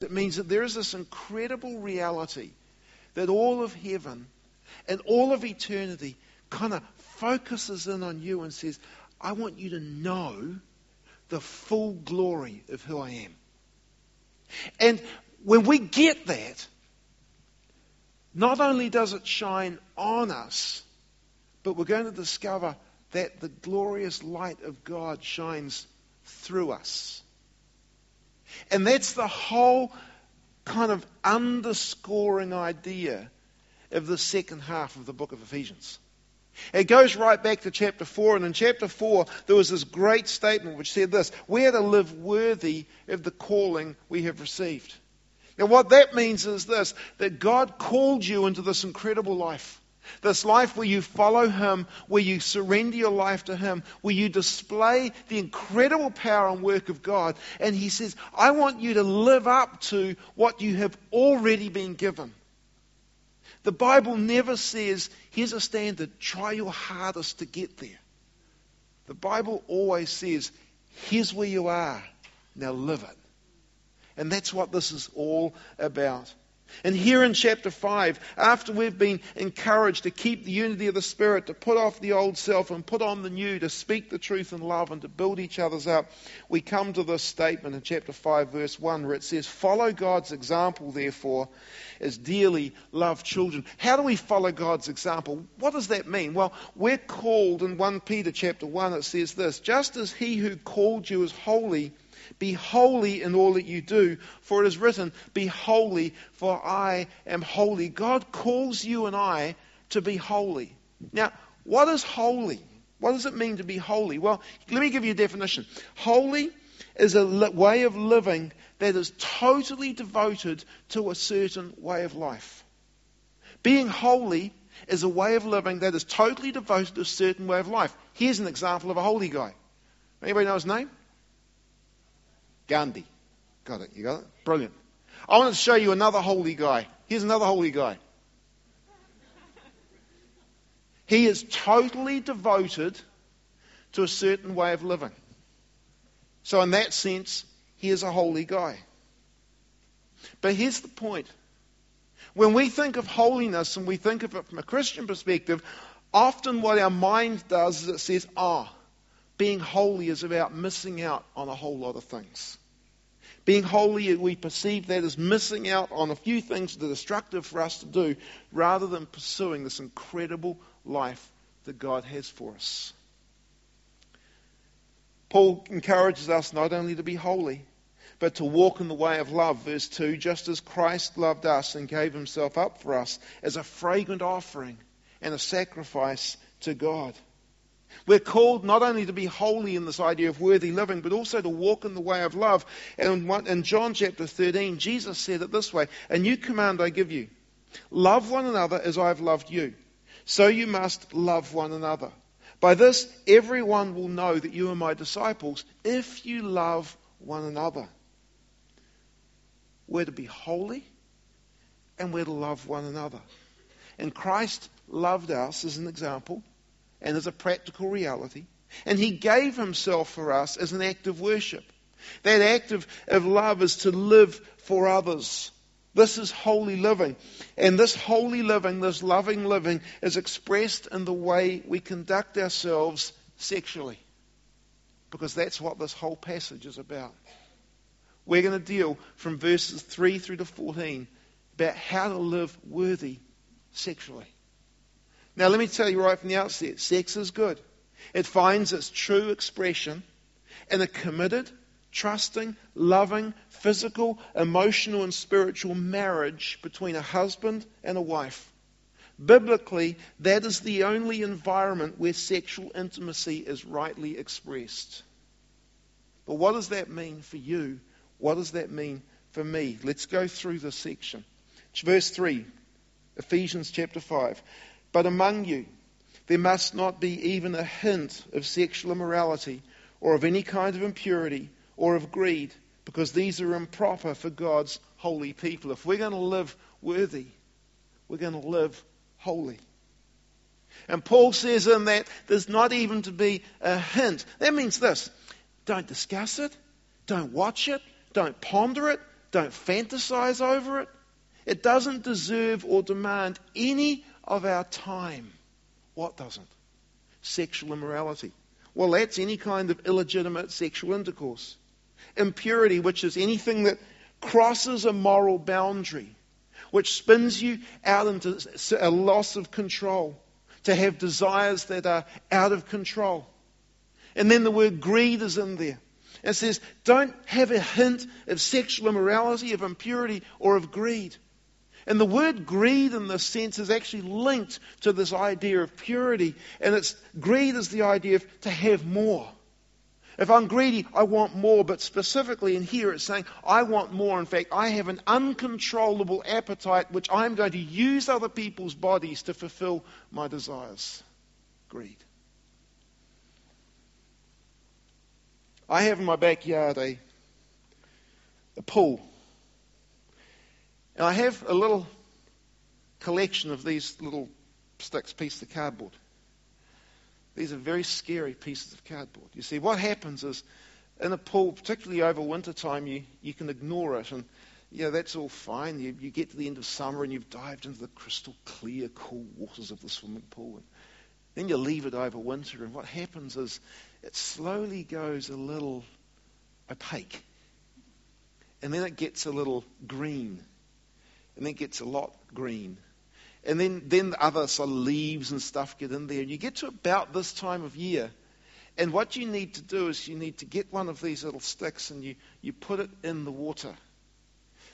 It means that there is this incredible reality that all of heaven and all of eternity kind of focuses in on you and says, I want you to know the full glory of who I am. And when we get that, not only does it shine on us, but we're going to discover that the glorious light of God shines through us. And that's the whole kind of underscoring idea of the second half of the book of Ephesians. It goes right back to chapter 4, and in chapter 4, there was this great statement which said this We are to live worthy of the calling we have received. Now, what that means is this that God called you into this incredible life. This life where you follow Him, where you surrender your life to Him, where you display the incredible power and work of God. And He says, I want you to live up to what you have already been given. The Bible never says, here's a standard, try your hardest to get there. The Bible always says, here's where you are, now live it. And that's what this is all about. And here in chapter 5, after we've been encouraged to keep the unity of the Spirit, to put off the old self and put on the new, to speak the truth in love and to build each other's up, we come to this statement in chapter 5, verse 1, where it says, Follow God's example, therefore, as dearly loved children. How do we follow God's example? What does that mean? Well, we're called in 1 Peter chapter 1, it says this Just as he who called you is holy, be holy in all that you do, for it is written, Be holy, for I am holy. God calls you and I to be holy. Now, what is holy? What does it mean to be holy? Well, let me give you a definition. Holy is a way of living that is totally devoted to a certain way of life. Being holy is a way of living that is totally devoted to a certain way of life. Here's an example of a holy guy. Anybody know his name? Gandhi. Got it. You got it? Brilliant. I want to show you another holy guy. Here's another holy guy. He is totally devoted to a certain way of living. So, in that sense, he is a holy guy. But here's the point. When we think of holiness and we think of it from a Christian perspective, often what our mind does is it says, ah, oh, being holy is about missing out on a whole lot of things. Being holy, we perceive that as missing out on a few things that are destructive for us to do rather than pursuing this incredible life that God has for us. Paul encourages us not only to be holy, but to walk in the way of love. Verse 2 just as Christ loved us and gave himself up for us as a fragrant offering and a sacrifice to God. We're called not only to be holy in this idea of worthy living, but also to walk in the way of love. And in John chapter 13, Jesus said it this way A new command I give you love one another as I have loved you. So you must love one another. By this, everyone will know that you are my disciples if you love one another. We're to be holy and we're to love one another. And Christ loved us as an example and as a practical reality. And he gave himself for us as an act of worship. That act of, of love is to live for others. This is holy living. And this holy living, this loving living, is expressed in the way we conduct ourselves sexually. Because that's what this whole passage is about. We're going to deal from verses 3 through to 14 about how to live worthy sexually. Now, let me tell you right from the outset sex is good. It finds its true expression in a committed, trusting, loving, physical, emotional, and spiritual marriage between a husband and a wife. Biblically, that is the only environment where sexual intimacy is rightly expressed. But what does that mean for you? What does that mean for me? Let's go through this section. Verse 3, Ephesians chapter 5. But among you, there must not be even a hint of sexual immorality or of any kind of impurity or of greed, because these are improper for God's holy people. If we're going to live worthy, we're going to live holy. And Paul says in that there's not even to be a hint. That means this don't discuss it, don't watch it, don't ponder it, don't fantasize over it. It doesn't deserve or demand any of our time. What doesn't? Sexual immorality. Well, that's any kind of illegitimate sexual intercourse. Impurity, which is anything that crosses a moral boundary, which spins you out into a loss of control, to have desires that are out of control. And then the word greed is in there. It says, don't have a hint of sexual immorality, of impurity, or of greed. And the word greed in this sense is actually linked to this idea of purity. And it's greed is the idea of to have more. If I'm greedy, I want more. But specifically in here, it's saying, I want more. In fact, I have an uncontrollable appetite which I'm going to use other people's bodies to fulfill my desires. Greed. I have in my backyard a, a pool. And I have a little collection of these little sticks, pieces of cardboard. These are very scary pieces of cardboard. You see, what happens is in a pool, particularly over winter time, you, you can ignore it. And, yeah, that's all fine. You, you get to the end of summer and you've dived into the crystal clear, cool waters of the swimming pool. And then you leave it over winter. And what happens is it slowly goes a little opaque. And then it gets a little green. And it gets a lot green. And then, then other sort of leaves and stuff get in there. And you get to about this time of year. And what you need to do is you need to get one of these little sticks and you, you put it in the water.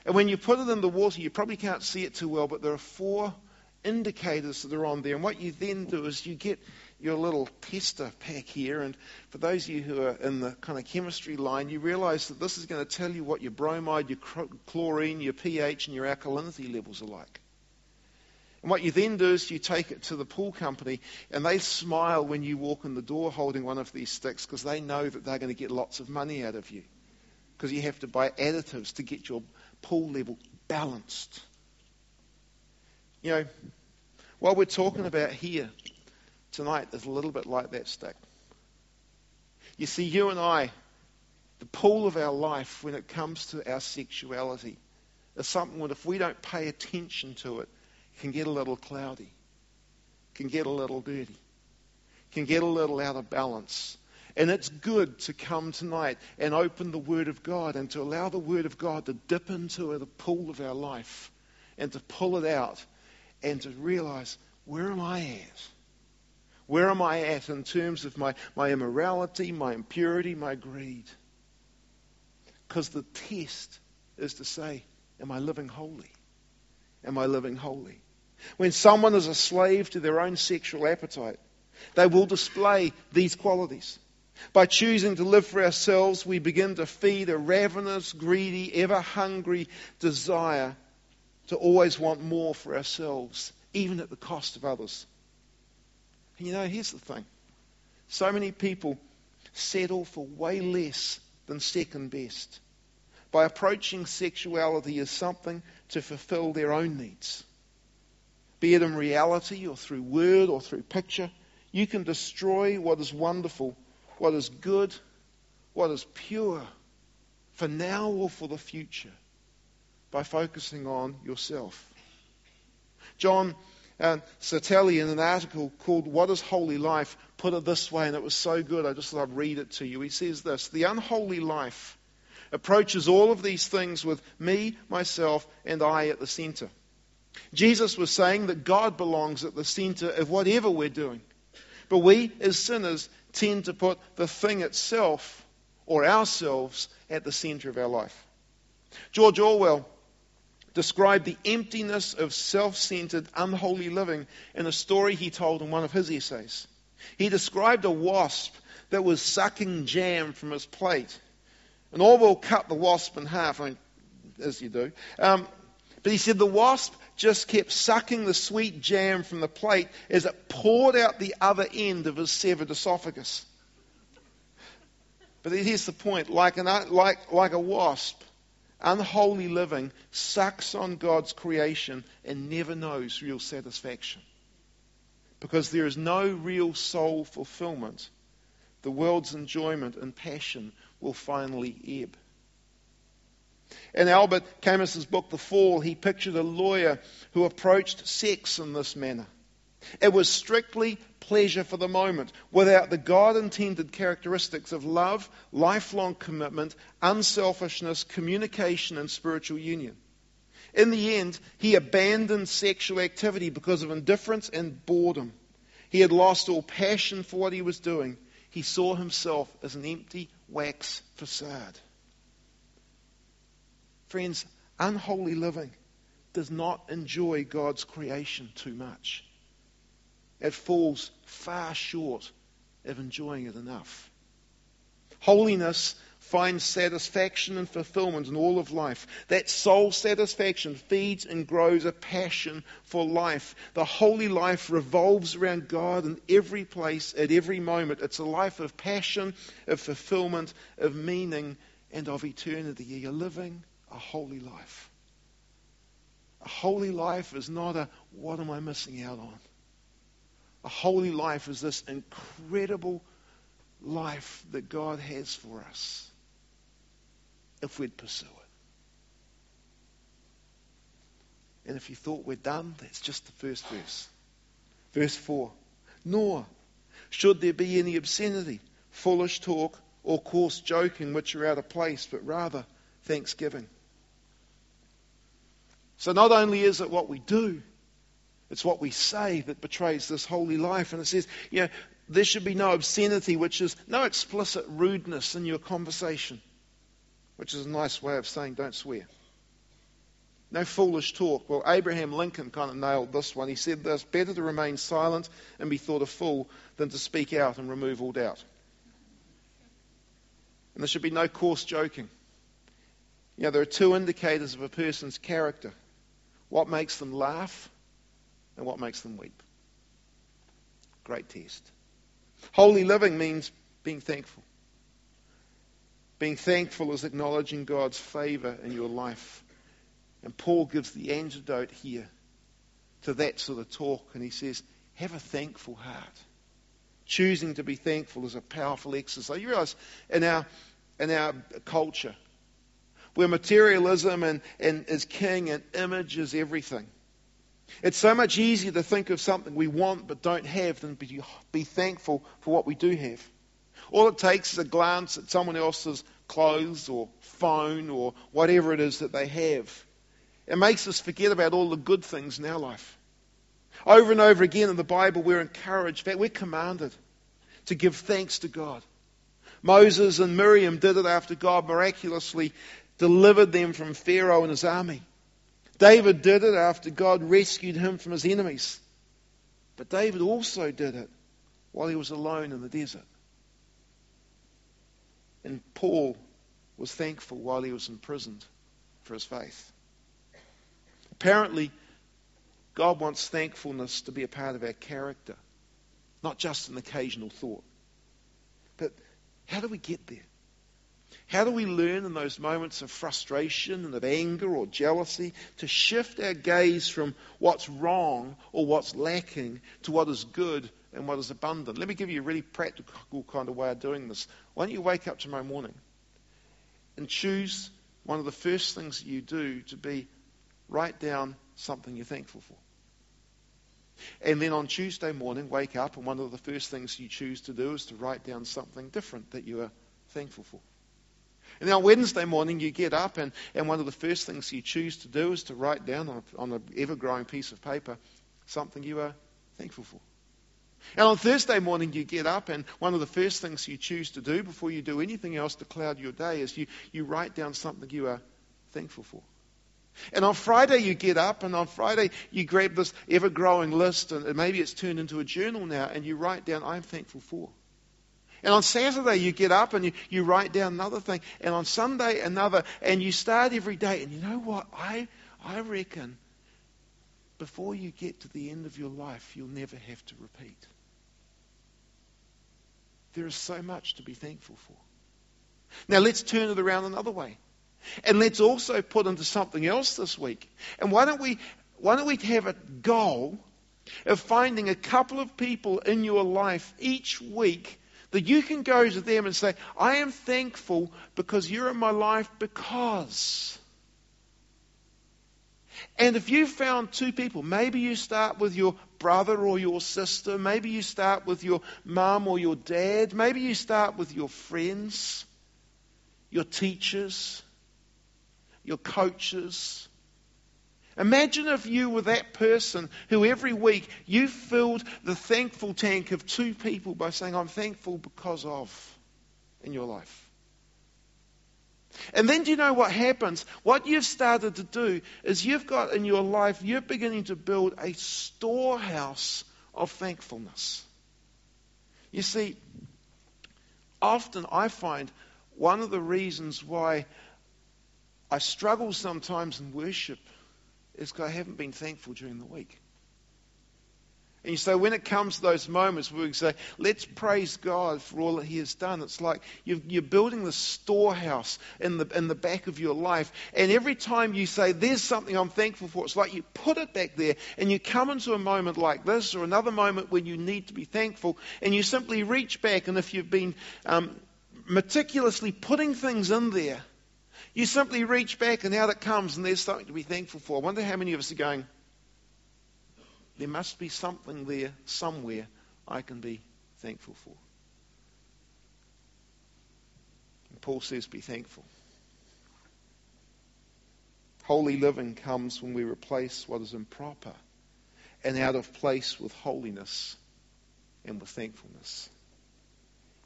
And when you put it in the water, you probably can't see it too well, but there are four indicators that are on there. And what you then do is you get your little tester pack here. And for those of you who are in the kind of chemistry line, you realize that this is going to tell you what your bromide, your chlorine, your pH, and your alkalinity levels are like. And what you then do is you take it to the pool company, and they smile when you walk in the door holding one of these sticks because they know that they're going to get lots of money out of you. Because you have to buy additives to get your pool level balanced. You know, what we're talking about here tonight is a little bit like that stick. You see, you and I, the pool of our life when it comes to our sexuality, is something that if we don't pay attention to it, can get a little cloudy, can get a little dirty, can get a little out of balance. And it's good to come tonight and open the Word of God and to allow the Word of God to dip into the pool of our life and to pull it out and to realize where am I at? Where am I at in terms of my, my immorality, my impurity, my greed? Because the test is to say, Am I living holy? Am I living holy? When someone is a slave to their own sexual appetite, they will display these qualities. By choosing to live for ourselves, we begin to feed a ravenous, greedy, ever hungry desire to always want more for ourselves, even at the cost of others. And you know, here's the thing so many people settle for way less than second best by approaching sexuality as something to fulfill their own needs. Be it in reality or through word or through picture, you can destroy what is wonderful, what is good, what is pure, for now or for the future, by focusing on yourself. John uh, Sartelli, in an article called What is Holy Life, put it this way, and it was so good, I just thought I'd read it to you. He says this The unholy life approaches all of these things with me, myself, and I at the center. Jesus was saying that God belongs at the center of whatever we're doing. But we, as sinners, tend to put the thing itself or ourselves at the center of our life. George Orwell described the emptiness of self centered, unholy living in a story he told in one of his essays. He described a wasp that was sucking jam from his plate. And Orwell cut the wasp in half, I mean, as you do. Um, but he said the wasp just kept sucking the sweet jam from the plate as it poured out the other end of his severed esophagus. But here's the point like, an, like, like a wasp, unholy living sucks on God's creation and never knows real satisfaction. Because there is no real soul fulfillment, the world's enjoyment and passion will finally ebb. In Albert Camus's book, The Fall, he pictured a lawyer who approached sex in this manner. It was strictly pleasure for the moment, without the God intended characteristics of love, lifelong commitment, unselfishness, communication, and spiritual union. In the end, he abandoned sexual activity because of indifference and boredom. He had lost all passion for what he was doing. He saw himself as an empty wax facade. Friends, unholy living does not enjoy God's creation too much. It falls far short of enjoying it enough. Holiness finds satisfaction and fulfillment in all of life. That soul satisfaction feeds and grows a passion for life. The holy life revolves around God in every place, at every moment. It's a life of passion, of fulfillment, of meaning, and of eternity. You're living a holy life. A holy life is not a what am I missing out on? A holy life is this incredible life that God has for us if we'd pursue it. And if you thought we're done, that's just the first verse. Verse 4 Nor should there be any obscenity, foolish talk, or coarse joking which are out of place, but rather thanksgiving. So not only is it what we do, it's what we say that betrays this holy life. And it says, you know, there should be no obscenity, which is no explicit rudeness in your conversation, which is a nice way of saying don't swear. No foolish talk. Well, Abraham Lincoln kind of nailed this one. He said this better to remain silent and be thought a fool than to speak out and remove all doubt. And there should be no coarse joking. You know, there are two indicators of a person's character what makes them laugh and what makes them weep. Great test. Holy living means being thankful. Being thankful is acknowledging God's favor in your life. And Paul gives the antidote here to that sort of talk. And he says, have a thankful heart. Choosing to be thankful is a powerful exercise. You realize in our, in our culture, where materialism and, and is king and image is everything, it's so much easier to think of something we want but don't have than be, be thankful for what we do have. All it takes is a glance at someone else's clothes or phone or whatever it is that they have. It makes us forget about all the good things in our life. Over and over again in the Bible, we're encouraged, we're commanded to give thanks to God. Moses and Miriam did it after God miraculously delivered them from Pharaoh and his army. David did it after God rescued him from his enemies. But David also did it while he was alone in the desert. And Paul was thankful while he was imprisoned for his faith. Apparently, God wants thankfulness to be a part of our character, not just an occasional thought. But how do we get there? How do we learn in those moments of frustration and of anger or jealousy to shift our gaze from what's wrong or what's lacking to what is good and what is abundant? Let me give you a really practical kind of way of doing this. Why don't you wake up tomorrow morning and choose one of the first things you do to be write down something you're thankful for. And then on Tuesday morning, wake up, and one of the first things you choose to do is to write down something different that you are thankful for. And on Wednesday morning, you get up, and, and one of the first things you choose to do is to write down on, on an ever growing piece of paper something you are thankful for. And on Thursday morning, you get up, and one of the first things you choose to do before you do anything else to cloud your day is you, you write down something you are thankful for. And on Friday, you get up, and on Friday, you grab this ever growing list, and maybe it's turned into a journal now, and you write down, I'm thankful for. And on Saturday, you get up and you, you write down another thing. And on Sunday, another. And you start every day. And you know what? I, I reckon before you get to the end of your life, you'll never have to repeat. There is so much to be thankful for. Now, let's turn it around another way. And let's also put into something else this week. And why don't we, why don't we have a goal of finding a couple of people in your life each week That you can go to them and say, I am thankful because you're in my life because. And if you found two people, maybe you start with your brother or your sister, maybe you start with your mum or your dad, maybe you start with your friends, your teachers, your coaches. Imagine if you were that person who every week you filled the thankful tank of two people by saying, I'm thankful because of in your life. And then do you know what happens? What you've started to do is you've got in your life, you're beginning to build a storehouse of thankfulness. You see, often I find one of the reasons why I struggle sometimes in worship is because I haven't been thankful during the week. And so when it comes to those moments where we say, let's praise God for all that He has done, it's like you're, building the storehouse in the, in the back of your life. And every time you say, there's something I'm thankful for, it's like you put it back there and you come into a moment like this or another moment when you need to be thankful and you simply reach back. And if you've been um, meticulously putting things in there, you simply reach back and out it comes and there's something to be thankful for. I wonder how many of us are going, there must be something there somewhere I can be thankful for. And Paul says, be thankful. Holy living comes when we replace what is improper and out of place with holiness and with thankfulness.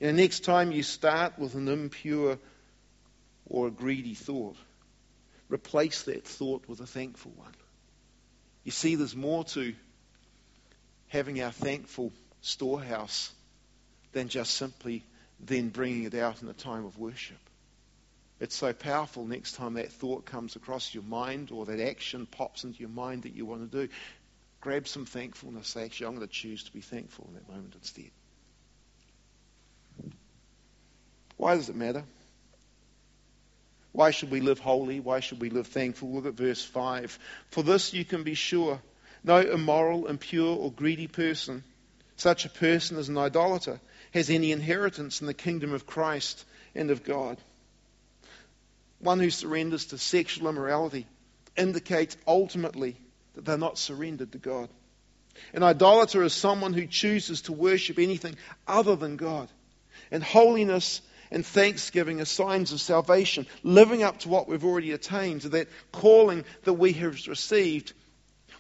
And the next time you start with an impure or a greedy thought, replace that thought with a thankful one. You see, there's more to having our thankful storehouse than just simply then bringing it out in a time of worship. It's so powerful next time that thought comes across your mind or that action pops into your mind that you want to do. Grab some thankfulness. Actually, I'm going to choose to be thankful in that moment instead. Why does it matter? Why should we live holy? Why should we live thankful? Look at verse 5. For this you can be sure no immoral, impure, or greedy person, such a person as an idolater, has any inheritance in the kingdom of Christ and of God. One who surrenders to sexual immorality indicates ultimately that they're not surrendered to God. An idolater is someone who chooses to worship anything other than God. And holiness and thanksgiving are signs of salvation, living up to what we've already attained, to that calling that we have received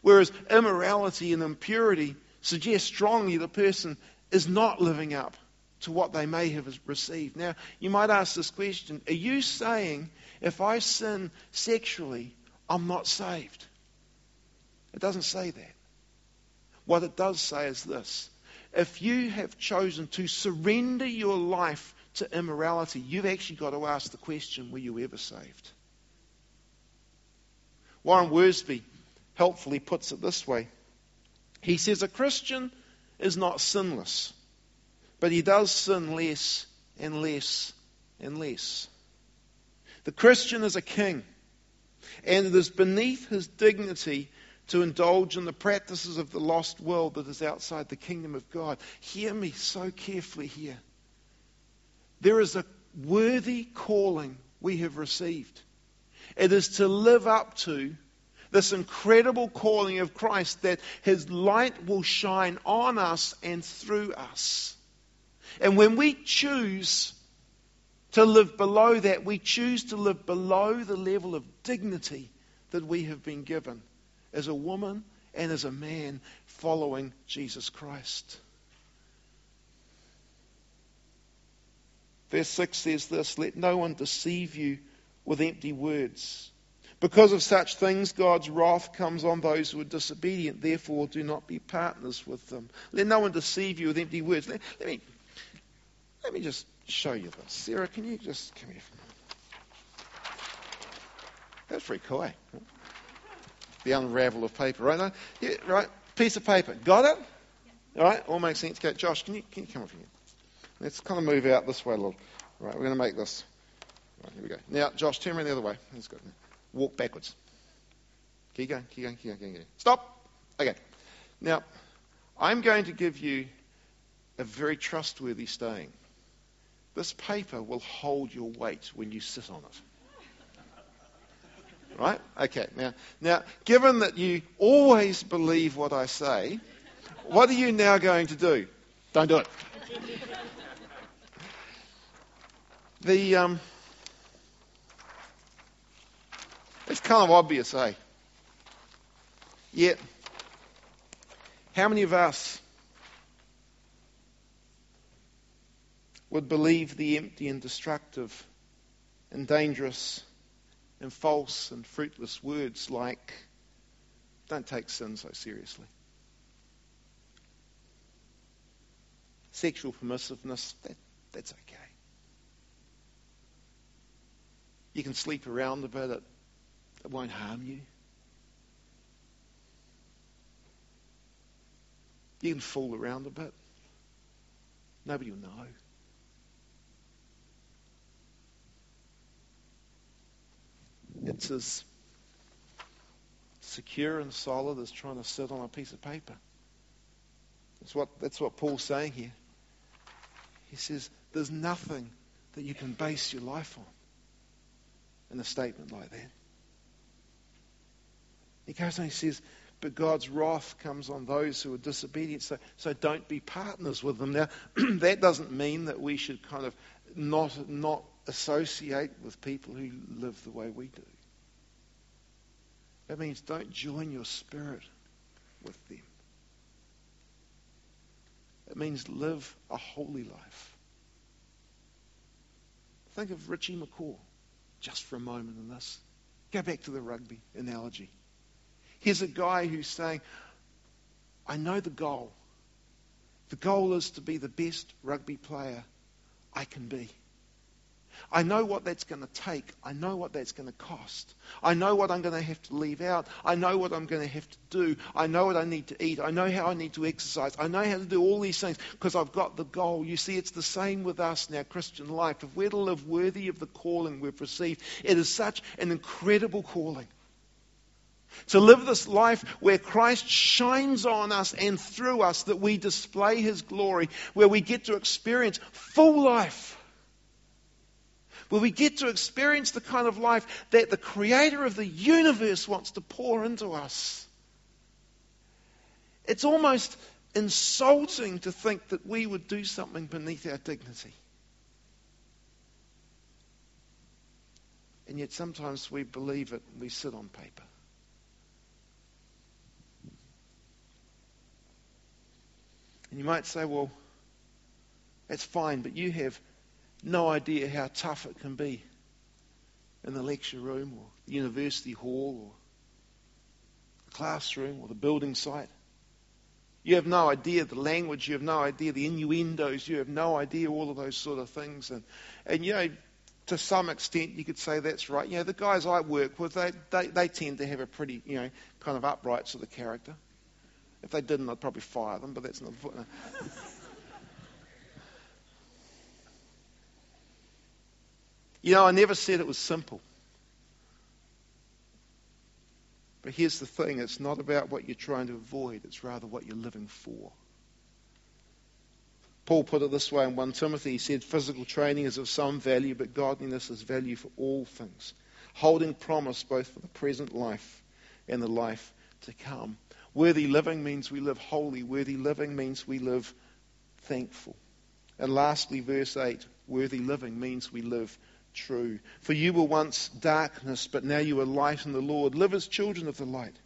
Whereas immorality and impurity suggest strongly the person is not living up to what they may have received. Now, you might ask this question Are you saying if I sin sexually, I'm not saved? It doesn't say that. What it does say is this if you have chosen to surrender your life to immorality, you've actually got to ask the question were you ever saved? Warren Wiersbe helpfully puts it this way. He says a Christian is not sinless, but he does sin less and less and less. The Christian is a king, and it is beneath his dignity to indulge in the practices of the lost world that is outside the kingdom of God. Hear me so carefully here. There is a worthy calling we have received. It is to live up to this incredible calling of Christ that his light will shine on us and through us. And when we choose to live below that, we choose to live below the level of dignity that we have been given as a woman and as a man following Jesus Christ. Verse 6 says this Let no one deceive you with empty words. Because of such things, God's wrath comes on those who are disobedient. Therefore, do not be partners with them. Let no one deceive you with empty words. Let, let me, let me just show you this. Sarah, can you just come here? That's pretty cool, eh? The unravel of paper, right? Yeah, right. Piece of paper. Got it? All right. All makes sense. Okay, Josh, can you can you come up here? Let's kind of move out this way a little. Right. We're going to make this. Right, here we go. Now, Josh, turn around the other way. That's good walk backwards. Keep going, keep going, keep going, keep going. Stop. Okay. Now, I'm going to give you a very trustworthy saying. this paper will hold your weight when you sit on it. Right? Okay. Now, now, given that you always believe what I say, what are you now going to do? Don't do it. The um, it's kind of obvious, eh? Yet, how many of us would believe the empty and destructive and dangerous and false and fruitless words like, don't take sin so seriously. Sexual permissiveness, that, that's okay. You can sleep around a bit, it, it won't harm you. You can fool around a bit. Nobody will know. It's as secure and solid as trying to sit on a piece of paper. That's what, that's what Paul's saying here. He says, There's nothing that you can base your life on in a statement like that. He goes on, he says, but God's wrath comes on those who are disobedient. So, so don't be partners with them. Now, that doesn't mean that we should kind of not, not associate with people who live the way we do. That means don't join your spirit with them. It means live a holy life. Think of Richie McCaw just for a moment in this. Go back to the rugby analogy. Here's a guy who's saying, I know the goal. The goal is to be the best rugby player I can be. I know what that's going to take. I know what that's going to cost. I know what I'm going to have to leave out. I know what I'm going to have to do. I know what I need to eat. I know how I need to exercise. I know how to do all these things because I've got the goal. You see, it's the same with us in our Christian life. If we're to live worthy of the calling we've received, it is such an incredible calling. To live this life where Christ shines on us and through us that we display his glory, where we get to experience full life where we get to experience the kind of life that the creator of the universe wants to pour into us. It's almost insulting to think that we would do something beneath our dignity. And yet sometimes we believe it and we sit on paper. And you might say, well, that's fine, but you have no idea how tough it can be in the lecture room or the university hall or the classroom or the building site. You have no idea the language, you have no idea the innuendos, you have no idea all of those sort of things. And, and you know, to some extent, you could say that's right. You know, the guys I work with, they, they, they tend to have a pretty, you know, kind of upright sort of character. If they didn't, I'd probably fire them, but that's not. You know, I never said it was simple. But here's the thing it's not about what you're trying to avoid, it's rather what you're living for. Paul put it this way in 1 Timothy. He said, Physical training is of some value, but godliness is value for all things, holding promise both for the present life and the life to come. Worthy living means we live holy. Worthy living means we live thankful. And lastly, verse 8 worthy living means we live true. For you were once darkness, but now you are light in the Lord. Live as children of the light.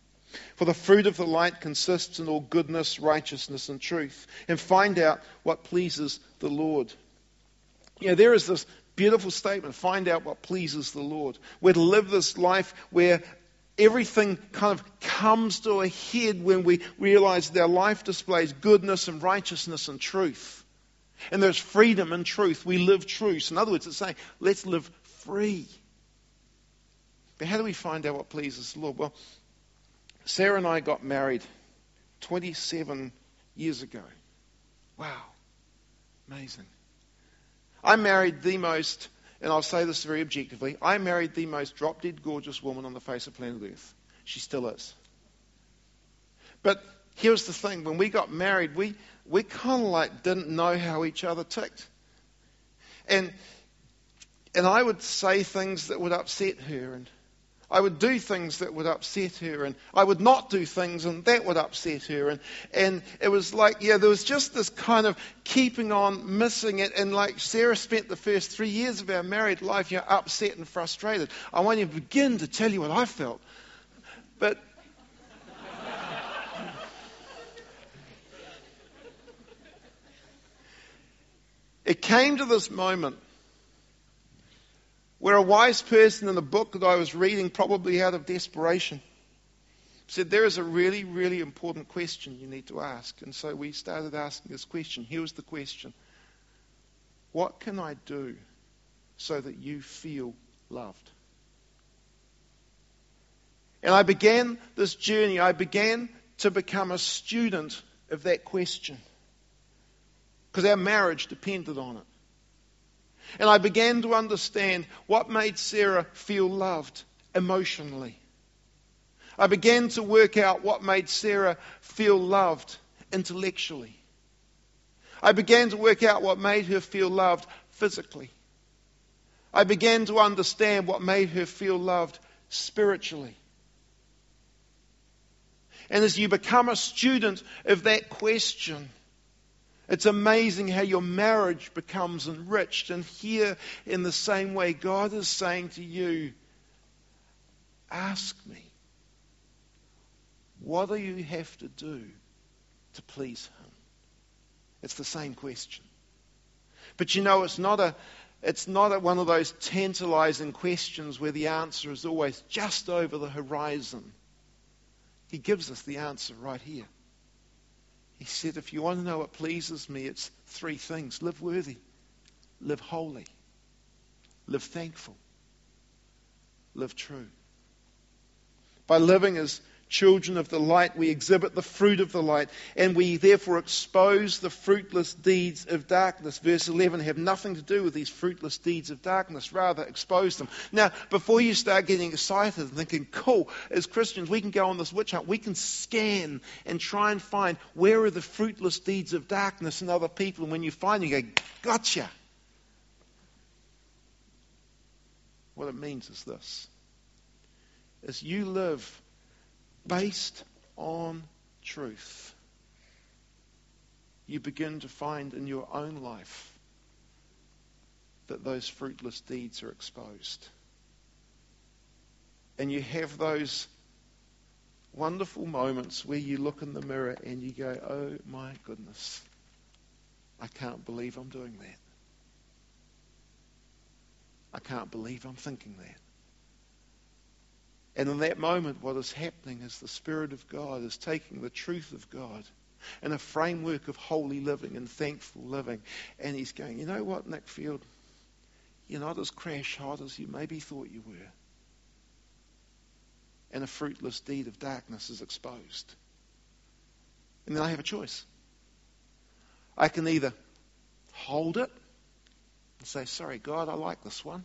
For the fruit of the light consists in all goodness, righteousness, and truth. And find out what pleases the Lord. You know, there is this beautiful statement find out what pleases the Lord. We're to live this life where everything kind of comes to a head when we realize that our life displays goodness and righteousness and truth. And there's freedom and truth. We live truth. In other words, it's saying, let's live free. But how do we find out what pleases the Lord? Well, Sarah and I got married 27 years ago. Wow. Amazing. I married the most, and I'll say this very objectively, I married the most drop dead gorgeous woman on the face of planet Earth. She still is. But here's the thing when we got married, we, we kind of like didn't know how each other ticked. and, and I would say things that would upset her. And I would do things that would upset her, and I would not do things, and that would upset her. And, and it was like, yeah, there was just this kind of keeping on missing it. And like Sarah spent the first three years of our married life, you know, upset and frustrated. I won't even begin to tell you what I felt. But it came to this moment where a wise person in the book that I was reading, probably out of desperation, said, There is a really, really important question you need to ask. And so we started asking this question. Here was the question What can I do so that you feel loved? And I began this journey. I began to become a student of that question because our marriage depended on it. And I began to understand what made Sarah feel loved emotionally. I began to work out what made Sarah feel loved intellectually. I began to work out what made her feel loved physically. I began to understand what made her feel loved spiritually. And as you become a student of that question, it's amazing how your marriage becomes enriched. And here, in the same way, God is saying to you, Ask me, what do you have to do to please Him? It's the same question. But you know, it's not a. It's not a, one of those tantalizing questions where the answer is always just over the horizon. He gives us the answer right here. He said, if you want to know what pleases me, it's three things. Live worthy, live holy, live thankful, live true. By living as children of the light, we exhibit the fruit of the light, and we therefore expose the fruitless deeds of darkness. Verse 11 have nothing to do with these fruitless deeds of darkness, rather, expose them. Now, before you start getting excited and thinking, cool, as Christians, we can go on this witch hunt, we can scan and try and find where are the fruitless deeds of darkness in other people, and when you find them, you go, gotcha. What it means is this. As you live based on truth, you begin to find in your own life that those fruitless deeds are exposed. And you have those wonderful moments where you look in the mirror and you go, oh my goodness, I can't believe I'm doing that. I can't believe I'm thinking that. And in that moment, what is happening is the Spirit of God is taking the truth of God and a framework of holy living and thankful living. And He's going, you know what, Nick Field? You're not as crash hot as you maybe thought you were. And a fruitless deed of darkness is exposed. And then I have a choice. I can either hold it and say, sorry, God, I like this one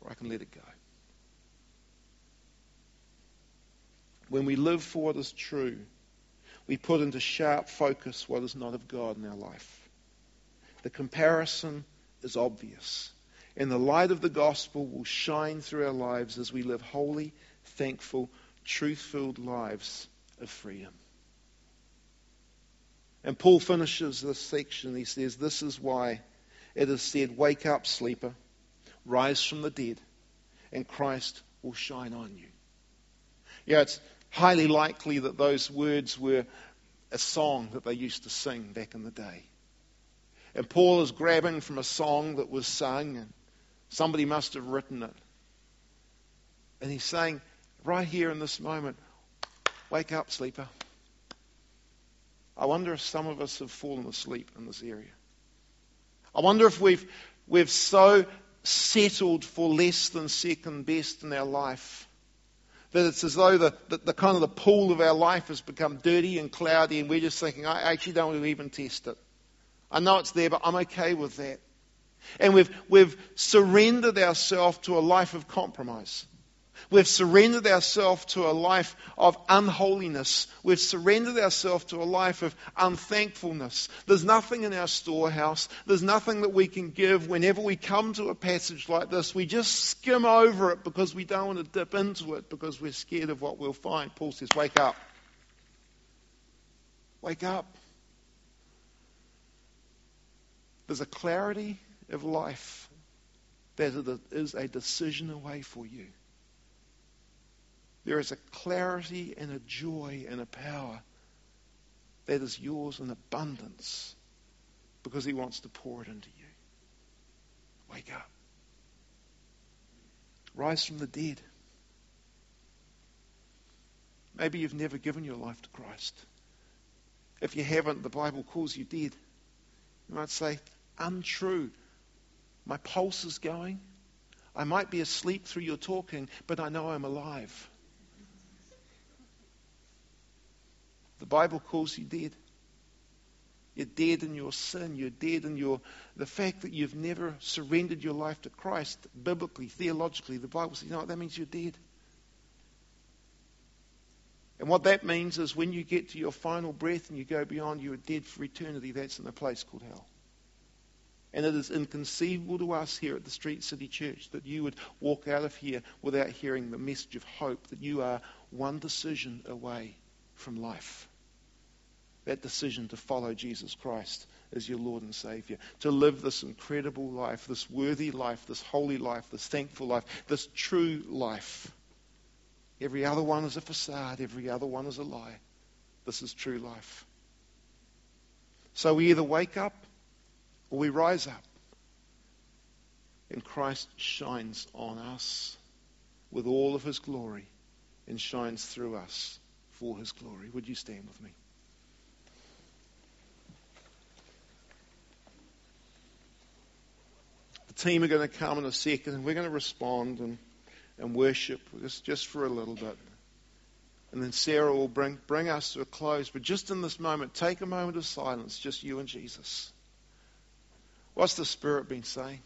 or I can let it go. When we live for what is true, we put into sharp focus what is not of God in our life. The comparison is obvious. And the light of the gospel will shine through our lives as we live holy, thankful, truth filled lives of freedom. And Paul finishes this section. He says, This is why it is said, Wake up, sleeper rise from the dead, and Christ will shine on you. Yeah, it's highly likely that those words were a song that they used to sing back in the day. And Paul is grabbing from a song that was sung, and somebody must have written it. And he's saying, right here in this moment, wake up, sleeper. I wonder if some of us have fallen asleep in this area. I wonder if we've, we've so settled for less than second best in our life. That it's as though the, the, the, kind of the pool of our life has become dirty and cloudy, and we're just thinking, I actually don't want to even test it. I know it's there, but I'm okay with that. And we've, we've surrendered ourselves to a life of compromise. We've surrendered ourselves to a life of unholiness. We've surrendered ourselves to a life of unthankfulness. There's nothing in our storehouse. There's nothing that we can give. Whenever we come to a passage like this, we just skim over it because we don't want to dip into it because we're scared of what we'll find. Paul says, Wake up. Wake up. There's a clarity of life that is a decision away for you. There is a clarity and a joy and a power that is yours in abundance because He wants to pour it into you. Wake up. Rise from the dead. Maybe you've never given your life to Christ. If you haven't, the Bible calls you dead. You might say, untrue. My pulse is going. I might be asleep through your talking, but I know I'm alive. The Bible calls you dead. You're dead in your sin. You're dead in your the fact that you've never surrendered your life to Christ. Biblically, theologically, the Bible says, you know what that means? You're dead. And what that means is when you get to your final breath and you go beyond, you are dead for eternity. That's in a place called hell. And it is inconceivable to us here at the Street City Church that you would walk out of here without hearing the message of hope that you are one decision away from life. That decision to follow Jesus Christ as your Lord and Savior, to live this incredible life, this worthy life, this holy life, this thankful life, this true life. Every other one is a facade, every other one is a lie. This is true life. So we either wake up or we rise up and Christ shines on us with all of his glory and shines through us for his glory. Would you stand with me? The team are going to come in a second and we're going to respond and, and worship just, just for a little bit. And then Sarah will bring, bring us to a close. But just in this moment, take a moment of silence, just you and Jesus. What's the Spirit been saying?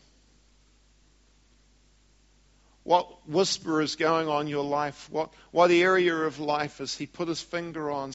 What whisper is going on your life? What, what area of life has He put His finger on